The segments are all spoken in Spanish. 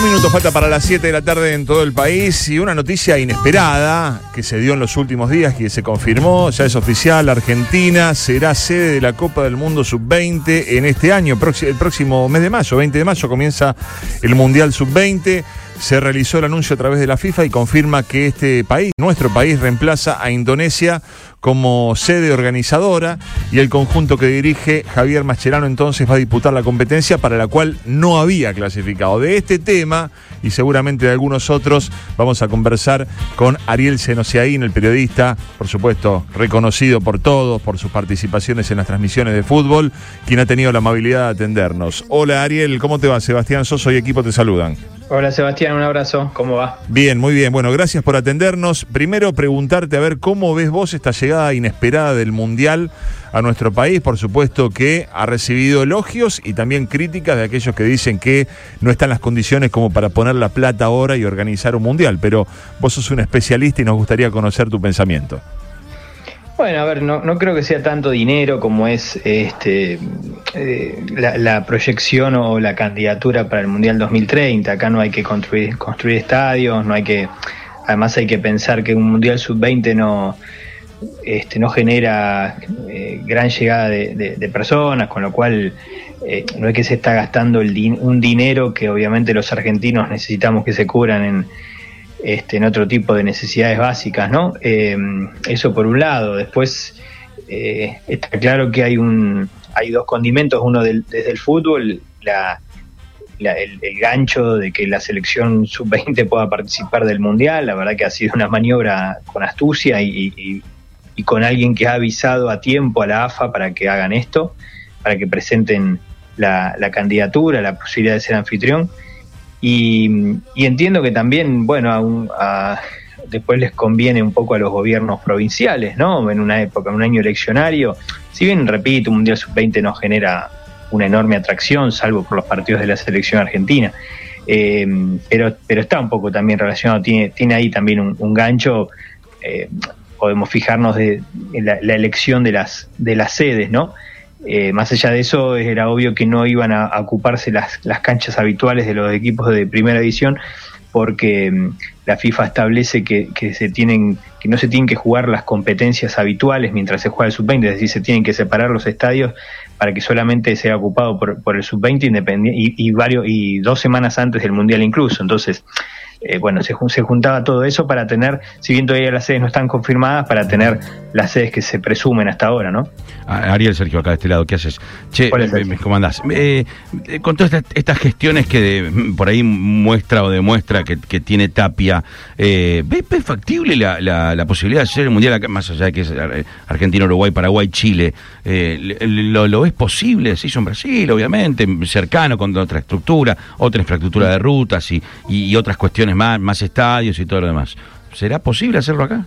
Un minuto falta para las 7 de la tarde en todo el país y una noticia inesperada que se dio en los últimos días que se confirmó, ya es oficial, Argentina será sede de la Copa del Mundo Sub-20 en este año, el próximo mes de mayo, 20 de mayo comienza el Mundial Sub-20 se realizó el anuncio a través de la FIFA y confirma que este país, nuestro país, reemplaza a Indonesia como sede organizadora y el conjunto que dirige Javier Mascherano entonces va a disputar la competencia para la cual no había clasificado. De este tema y seguramente de algunos otros vamos a conversar con Ariel Senosiaín, el periodista, por supuesto, reconocido por todos por sus participaciones en las transmisiones de fútbol, quien ha tenido la amabilidad de atendernos. Hola Ariel, ¿cómo te va? Sebastián Soso y equipo te saludan. Hola Sebastián, un abrazo, ¿cómo va? Bien, muy bien. Bueno, gracias por atendernos. Primero preguntarte a ver cómo ves vos esta llegada inesperada del Mundial a nuestro país. Por supuesto que ha recibido elogios y también críticas de aquellos que dicen que no están las condiciones como para poner la plata ahora y organizar un Mundial. Pero vos sos un especialista y nos gustaría conocer tu pensamiento. Bueno, a ver, no, no creo que sea tanto dinero como es este eh, la, proyección o la candidatura para el Mundial 2030. Acá no hay que construir, construir estadios, no hay que. Además, hay que pensar que un Mundial sub-20 no, este, no genera eh, gran llegada de, personas, con lo cual eh, no es que se está gastando el un dinero que obviamente los argentinos necesitamos que se cubran en este, en otro tipo de necesidades básicas, ¿no? Eh, eso por un lado. Después eh, está claro que hay un hay dos condimentos, uno desde el fútbol, la, el, gancho de que la selección sub-20 pueda participar del Mundial, la verdad que ha sido una maniobra con astucia y, con alguien que ha avisado a tiempo a la AFA para que hagan esto, para que presenten la, la candidatura, la posibilidad de ser anfitrión. Y, entiendo que también, bueno, después les conviene un poco a los gobiernos provinciales, ¿no? En una época, en un año eleccionario. Si bien, repito, un Mundial Sub-20 no genera una enorme atracción, salvo por los partidos de la selección argentina. Eh, pero, pero está un poco también relacionado, tiene, tiene ahí también un, gancho. Eh, podemos fijarnos de, en la, la, elección de las, de las sedes, ¿no? Eh, más allá de eso, era obvio que no iban a, ocuparse las, las, canchas habituales de los equipos de primera división, porque mm, la FIFA establece que, que, se tienen, que no se tienen que jugar las competencias habituales mientras se juega el sub-20, es decir, se tienen que separar los estadios para que solamente sea ocupado por, por el sub-20 independiente y, y, varios y dos semanas antes del mundial incluso. Entonces, eh, bueno, se, se, juntaba todo eso para tener, si bien todavía las sedes no están confirmadas, para tener las sedes que se presumen hasta ahora, ¿no? Ariel Sergio, acá de este lado, ¿qué haces? Che, ¿cómo andás? Eh, con todas estas, gestiones que por ahí muestra o demuestra que, tiene Tapia, eh, ¿ves, factible la, la, posibilidad de hacer el Mundial acá, más allá de que es Argentina, Uruguay, Paraguay, Chile? Eh, lo, lo, ves posible? Se hizo en Brasil, obviamente, cercano, con otra estructura, otra infraestructura de rutas y, y otras cuestiones más, más estadios y todo lo demás. ¿Será posible hacerlo acá?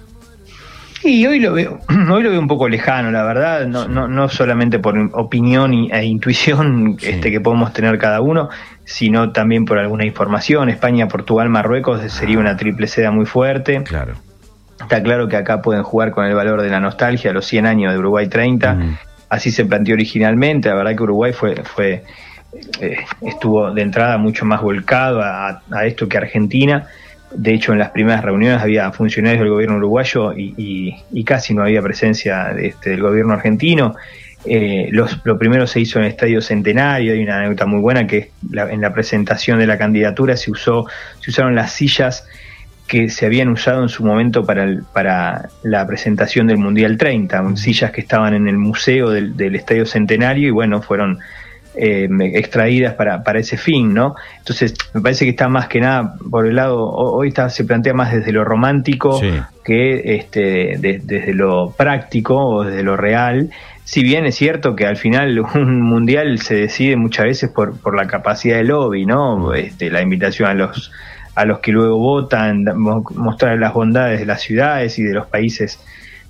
Y hoy lo veo, hoy lo veo un poco lejano, la verdad, no, no, no solamente por opinión e intuición este, que podemos tener cada uno, sino también por alguna información. España, Portugal, Marruecos sería una triple seda muy fuerte. Claro. Está claro que acá pueden jugar con el valor de la nostalgia, los 100 años de Uruguay 30. Así se planteó originalmente. La verdad que Uruguay fue, fue eh, estuvo de entrada mucho más volcado a, esto que Argentina. De hecho, en las primeras reuniones había funcionarios del gobierno uruguayo y, casi no había presencia de este, del gobierno argentino. Eh, los, lo primero se hizo en el Estadio Centenario, hay una anécdota muy buena que en la presentación de la candidatura se usó, se usaron las sillas que se habían usado en su momento para, para la presentación del Mundial 30, sillas que estaban en el museo del, del Estadio Centenario y bueno, fueron eh, extraídas para, para ese fin, ¿no? Entonces, me parece que está más que nada por el lado, hoy está, se plantea más desde lo romántico que este, desde lo práctico o desde lo real. Si bien es cierto que al final un mundial se decide muchas veces por, por la capacidad del lobby, ¿no? Este, la invitación a los a los que luego votan, mostrar las bondades de las ciudades y de los países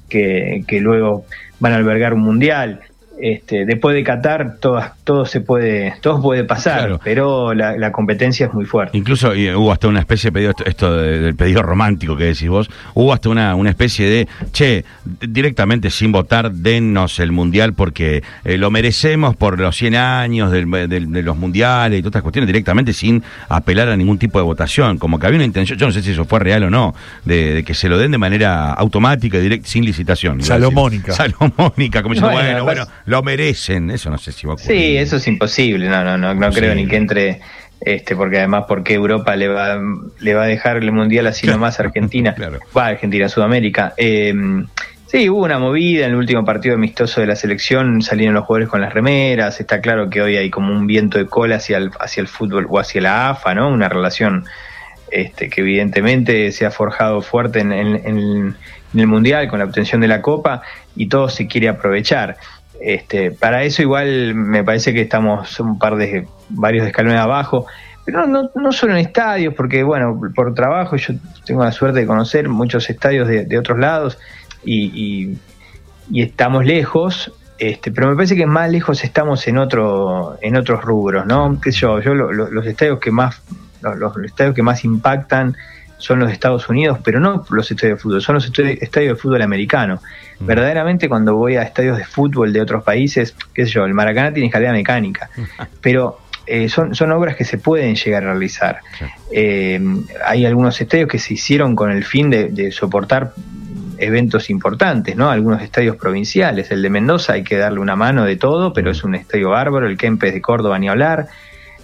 que, que luego van a albergar un mundial. Este, después de Qatar todo se puede, todo puede pasar, pero la, competencia es muy fuerte. Incluso hubo hasta una especie de pedido, esto, del pedido romántico que decís vos, hubo hasta una, una especie de, che, directamente sin votar, dennos el mundial porque eh, lo merecemos por los 100 años de los mundiales y todas estas cuestiones, directamente sin apelar a ningún tipo de votación, como que había una intención, yo no sé si eso fue real o no, de, que se lo den de manera automática, directa, sin licitación. Salomónica. Salomónica, como diciendo, bueno, bueno lo merecen, eso no sé si va a ocurrir. Sí, eso es imposible, no, no, no, no creo ni que entre, este, porque además, porque Europa le va, le va a dejar el mundial así nomás a Argentina? claro. Va a Argentina, Sudamérica. Eh, sí, hubo una movida en el último partido amistoso de la selección, salieron los jugadores con las remeras, está claro que hoy hay como un viento de cola hacia el, hacia el fútbol o hacia la AFA, ¿no? Una relación este, que evidentemente se ha forjado fuerte en, en el Mundial con la obtención de la Copa y todo se quiere aprovechar. Este, para eso igual me parece que estamos un par de varios escalones abajo, pero no, no, solo en estadios, porque bueno, por trabajo yo tengo la suerte de conocer muchos estadios de, otros lados y, estamos lejos, este, pero me parece que más lejos estamos en otro, en otros rubros, ¿no? Que yo, yo los estadios que más, los estadios que más impactan son los Estados Unidos, pero no los estadios de fútbol, son los estadios de fútbol americano. Mm. Verdaderamente cuando voy a estadios de fútbol de otros países, qué sé yo, el Maracaná tiene escalera mecánica, pero eh, son, son obras que se pueden llegar a realizar. Eh, hay algunos estadios que se hicieron con el fin de, soportar eventos importantes, ¿no? Algunos estadios provinciales. El de Mendoza hay que darle una mano de todo, pero mm. es un estadio bárbaro. El Kempes de Córdoba ni hablar.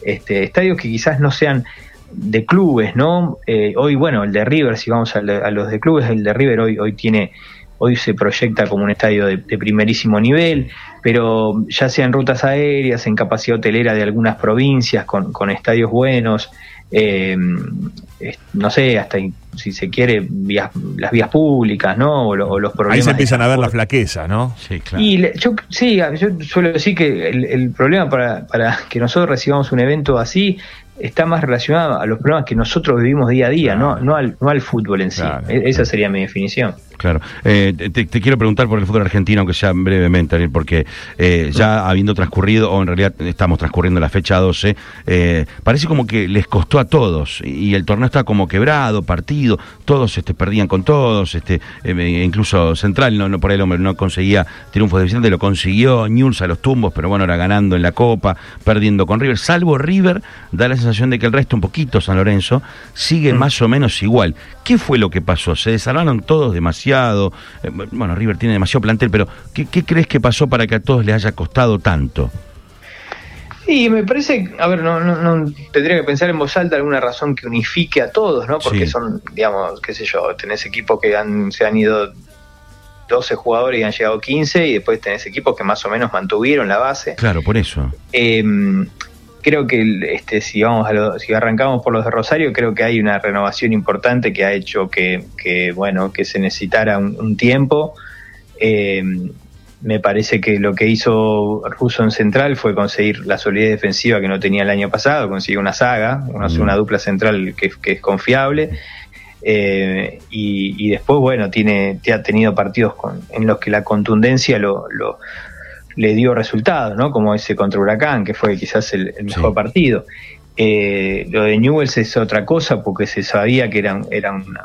Este, estadios que quizás no sean de clubes, ¿no? Eh, hoy, bueno, el de River, si vamos a, los de clubes, el de River hoy, hoy tiene, hoy se proyecta como un estadio de, primerísimo nivel, pero ya sea en rutas aéreas, en capacidad hotelera de algunas provincias, con, con estadios buenos, eh, no sé, hasta si se quiere, vías, las vías públicas, ¿no? O, los problemas. Ahí se empiezan a ver la flaqueza, ¿no? Sí, claro. Y yo, sí, yo suelo decir que el, el problema para, para que nosotros recibamos un evento así está más relacionado a los problemas que nosotros vivimos día a día, no, no, al, no al fútbol en sí. E-, esa sería mi definición. Claro. Eh, te, quiero preguntar por el fútbol argentino, aunque sea brevemente, Ariel, porque eh, ya habiendo transcurrido, o en realidad estamos transcurriendo la fecha 12, eh, parece como que les costó a todos y el torneo está como quebrado, partido, todos este, perdían con todos, este, incluso Central, no, no por ahí el hombre no conseguía triunfo de lo consiguió, News a los tumbos, pero bueno, era ganando en la Copa, perdiendo con River, salvo River, da la sensación de que el resto, un poquito San Lorenzo, sigue mm. más o menos igual. ¿Qué fue lo que pasó? ¿Se desarmaron todos demasiado? Eh, bueno, River tiene demasiado plantel, pero ¿qué, crees que pasó para que a todos les haya costado tanto? Sí, me parece, a ver, no, no, tendría que pensar en voz alta alguna razón que unifique a todos, ¿no? Porque son, digamos, qué sé yo, tenés equipos que han, se han ido 12 jugadores y han llegado 15 y después tenés equipos que más o menos mantuvieron la base. Claro, por eso. Eh, creo que este, si vamos a si arrancamos por los de Rosario, creo que hay una renovación importante que ha hecho que, bueno, que se necesitara un, tiempo. Eh, me parece que lo que hizo Russo en Central fue conseguir la solidez defensiva que no tenía el año pasado, consiguió una saga, una, una dupla central que, es confiable. Eh, y, después, bueno, tiene, ha tenido partidos en los que la contundencia lo, le dio resultados, ¿no? Como ese contra Huracán, que fue quizás el, mejor partido. Eh, lo de Newells es otra cosa porque se sabía que era, era un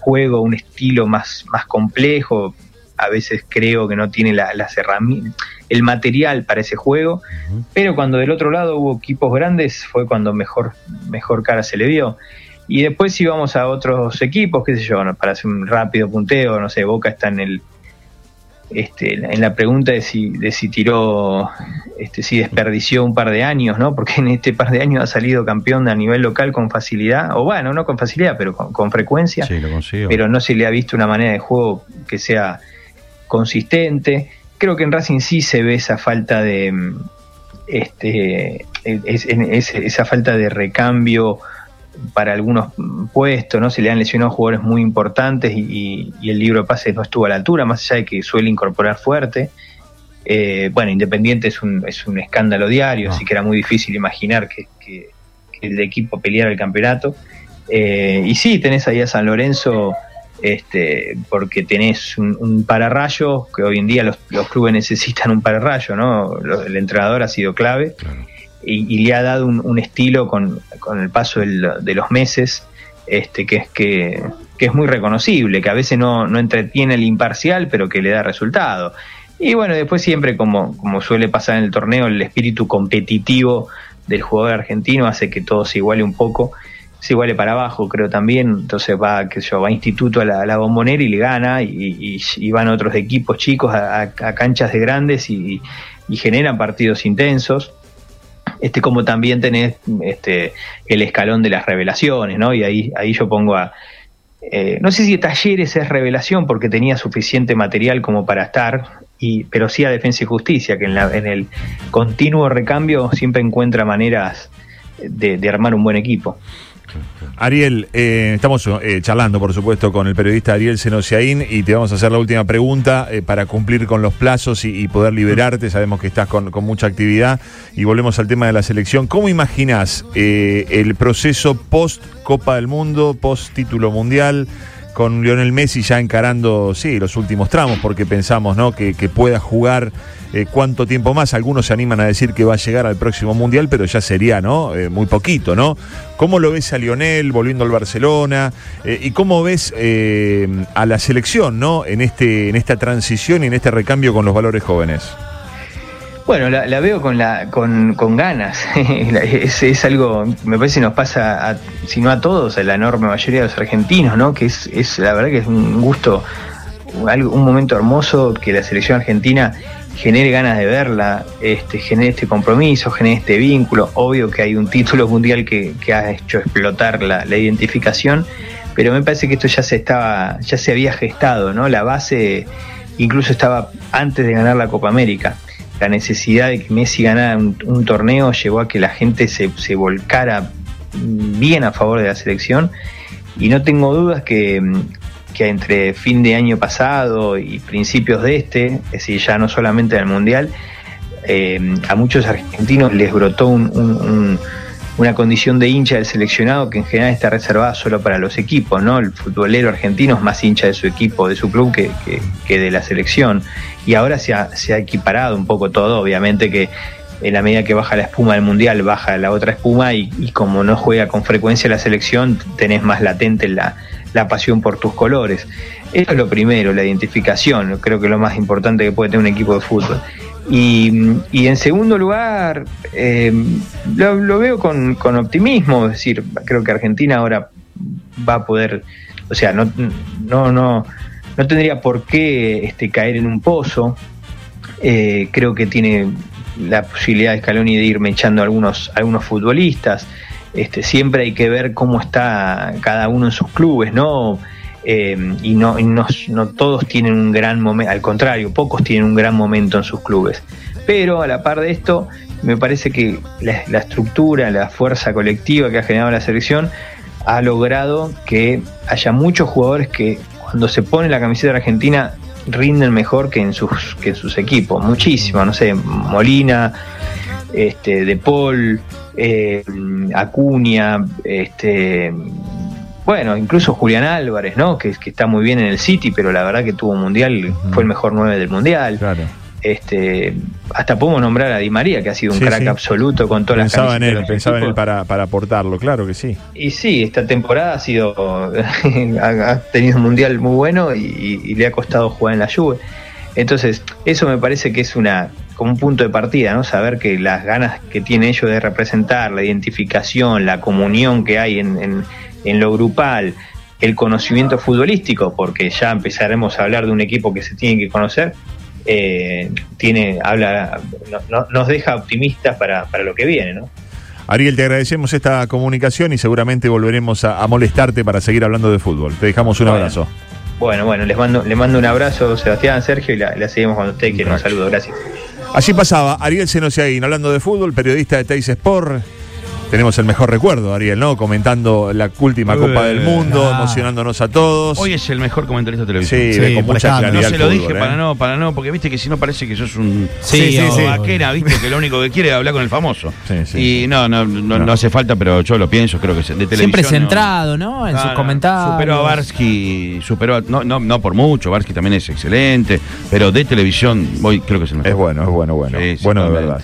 juego, un estilo más, más complejo. A veces creo que no tiene las herramientas, el material para ese juego, pero cuando del otro lado hubo equipos grandes fue cuando mejor, mejor cara se le vio. Y después íbamos a otros equipos, qué sé yo, para hacer un rápido punteo, no sé, Boca está en el este, en la pregunta de si, de si tiró, este, si desperdició un par de años, ¿no? Porque en este par de años ha salido campeón a nivel local con facilidad, o bueno, no con facilidad, pero con, frecuencia. Sí, lo pero no se le ha visto una manera de juego que sea consistente. Creo que en Racing sí se ve esa falta de, este, esa falta de recambio para algunos puestos, ¿no? Se le han lesionado jugadores muy importantes y, el libro de pases no estuvo a la altura, más allá de que suele incorporar fuerte. Eh, bueno, Independiente es un, es un escándalo diario, así que era muy difícil imaginar que, el equipo peleara el campeonato. Eh, y sí, tenés ahí a San Lorenzo este, porque tenés un, pararrayo, que hoy en día los, clubes necesitan un pararrayo, ¿no? el entrenador ha sido clave y, le ha dado un, estilo con, el paso de los meses este, que, es, que, es muy reconocible, que a veces no, no entretiene el imparcial, pero que le da resultado. Y bueno, después siempre, como, como suele pasar en el torneo, el espíritu competitivo del jugador argentino hace que todo se iguale un poco se iguale para abajo, creo también. Entonces va, que yo, va a instituto a la, bombonera y le gana, y, van otros equipos chicos a, canchas de grandes y, generan partidos intensos. Este, como también tenés este, el escalón de las revelaciones, ¿no? Y ahí, ahí yo pongo a. Eh, no sé si Talleres es revelación porque tenía suficiente material como para estar, y, pero sí a Defensa y Justicia, que en, la, en el continuo recambio siempre encuentra maneras de armar un buen equipo. Ariel, eh, estamos eh, charlando, por supuesto, con el periodista Ariel Senociaín y te vamos a hacer la última pregunta eh, para cumplir con los plazos y, poder liberarte. Sabemos que estás con, mucha actividad y volvemos al tema de la selección. ¿Cómo imaginas el proceso post Copa del Mundo, post título mundial? Con Lionel Messi ya encarando, sí, los últimos tramos, porque pensamos ¿no? que, pueda jugar eh, cuánto tiempo más. Algunos se animan a decir que va a llegar al próximo Mundial, pero ya sería ¿no? Eh, muy poquito, ¿no? ¿Cómo lo ves a Lionel volviendo al Barcelona? Eh, ¿Y cómo ves a la selección ¿no? en, este, en esta transición y en este recambio con los valores jóvenes? Bueno, la, veo con, la, con, con ganas. es, es, algo, me parece que nos pasa, a, si no a todos, a la enorme mayoría de los argentinos, ¿no? Que es, es la verdad que es un gusto, un momento hermoso que la selección argentina genere ganas de verla, este, genere este compromiso, genere este vínculo. Obvio que hay un título mundial que, que ha hecho explotar la, la, identificación, pero me parece que esto ya se estaba, ya se había gestado, ¿no? La base incluso estaba antes de ganar la Copa América la necesidad de que Messi ganara un, torneo llevó a que la gente se, se, volcara bien a favor de la selección. Y no tengo dudas que, que, entre fin de año pasado y principios de este, es decir, ya no solamente en el Mundial, eh, a muchos argentinos les brotó un una condición de hincha del seleccionado que en general está reservada solo para los equipos, ¿no? El futbolero argentino es más hincha de su equipo, de su club, que, que, de la selección. Y ahora se ha, equiparado un poco todo, obviamente que en la medida que baja la espuma del mundial, baja la otra espuma y, como no juega con frecuencia la selección, tenés más latente la, la pasión por tus colores. Eso es lo primero, la identificación, creo que es lo más importante que puede tener un equipo de fútbol. Y, en segundo lugar, eh, lo, veo con, optimismo, es decir, creo que Argentina ahora va a poder, o sea, no, no, no, no tendría por qué este, caer en un pozo. Eh, creo que tiene la posibilidad de Scaloni de ir echando algunos, algunos futbolistas. Este, siempre hay que ver cómo está cada uno en sus clubes, ¿no? Eh, y, no, no, todos tienen un gran momento, al contrario, pocos tienen un gran momento en sus clubes. Pero a la par de esto, me parece que la, estructura, la fuerza colectiva que ha generado la selección ha logrado que haya muchos jugadores que cuando se pone la camiseta Argentina rinden mejor que en sus, que en sus equipos, muchísimo, no sé, Molina, este, De Paul, eh, Acuña, este, bueno, incluso Julián Álvarez, ¿no? Que, que está muy bien en el City, pero la verdad que tuvo un mundial, fue el mejor 9 del mundial. Claro. Este, hasta podemos nombrar a Di María, que ha sido un crack absoluto con todas las Pensaba en él, pensaba en él para, para aportarlo, claro que sí. Y sí, esta temporada ha sido ha tenido un mundial muy bueno y, le ha costado jugar en la Juve. Entonces, eso me parece que es una como un punto de partida, ¿no? Saber que las ganas que tiene ellos de representar, la identificación, la comunión que hay en en lo grupal, el conocimiento futbolístico, porque ya empezaremos a hablar de un equipo que se tiene que conocer, eh, tiene, habla, nos deja optimistas para, para lo que viene, ¿no? Ariel, te agradecemos esta comunicación y seguramente volveremos a, molestarte para seguir hablando de fútbol. Te dejamos un abrazo. Bueno, bueno, les mando, les mando un abrazo, Sebastián, Sergio, y la, seguimos cuando ustedes quieran. Un saludo, gracias. Así pasaba Ariel Senociaín, hablando de fútbol, periodista de Teis Sport. Tenemos el mejor recuerdo, Ariel, ¿no? Comentando la última Copa del Mundo, ah. emocionándonos a todos. Hoy es el mejor comentarista de televisión. Sí, Sí, con mucha claridad. No se lo fútbol, dije ¿eh? para no, para no, porque viste que si no parece que sos un Sí, sí, sí. vaquera, viste que lo único que quiere es hablar con el famoso. Sí, sí, y no, no, no, No. no hace falta, pero yo lo pienso, creo que de televisión. Siempre centrado, ¿no? En sus comentarios. Superó a Barsky, superó a- no, no, no por mucho, Barsky también es excelente, pero de televisión, hoy creo que es el mejor. Es bueno, es bueno, bueno. Bueno de verdad.